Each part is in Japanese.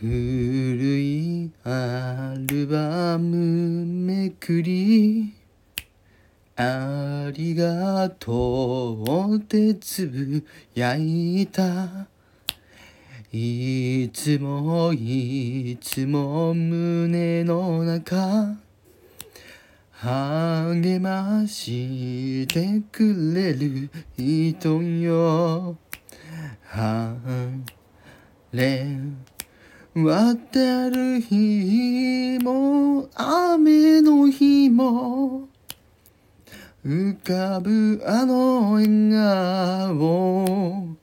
古いアルバムめくりありがとうってつぶやいたいつもいつも胸の中励ましてくれる人よ。晴れ渡る日も雨の日も浮かぶあの笑顔。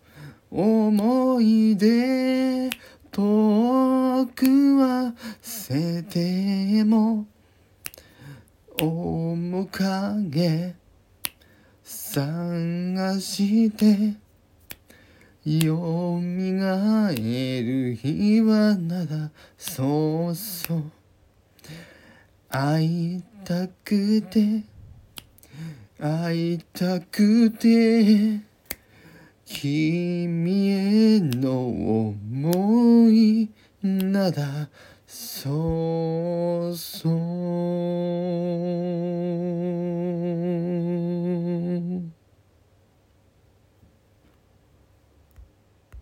思い出遠くはせても面影探してよみがえる日はならそうそう。会いたくて会いたくて君への思いならそうそう。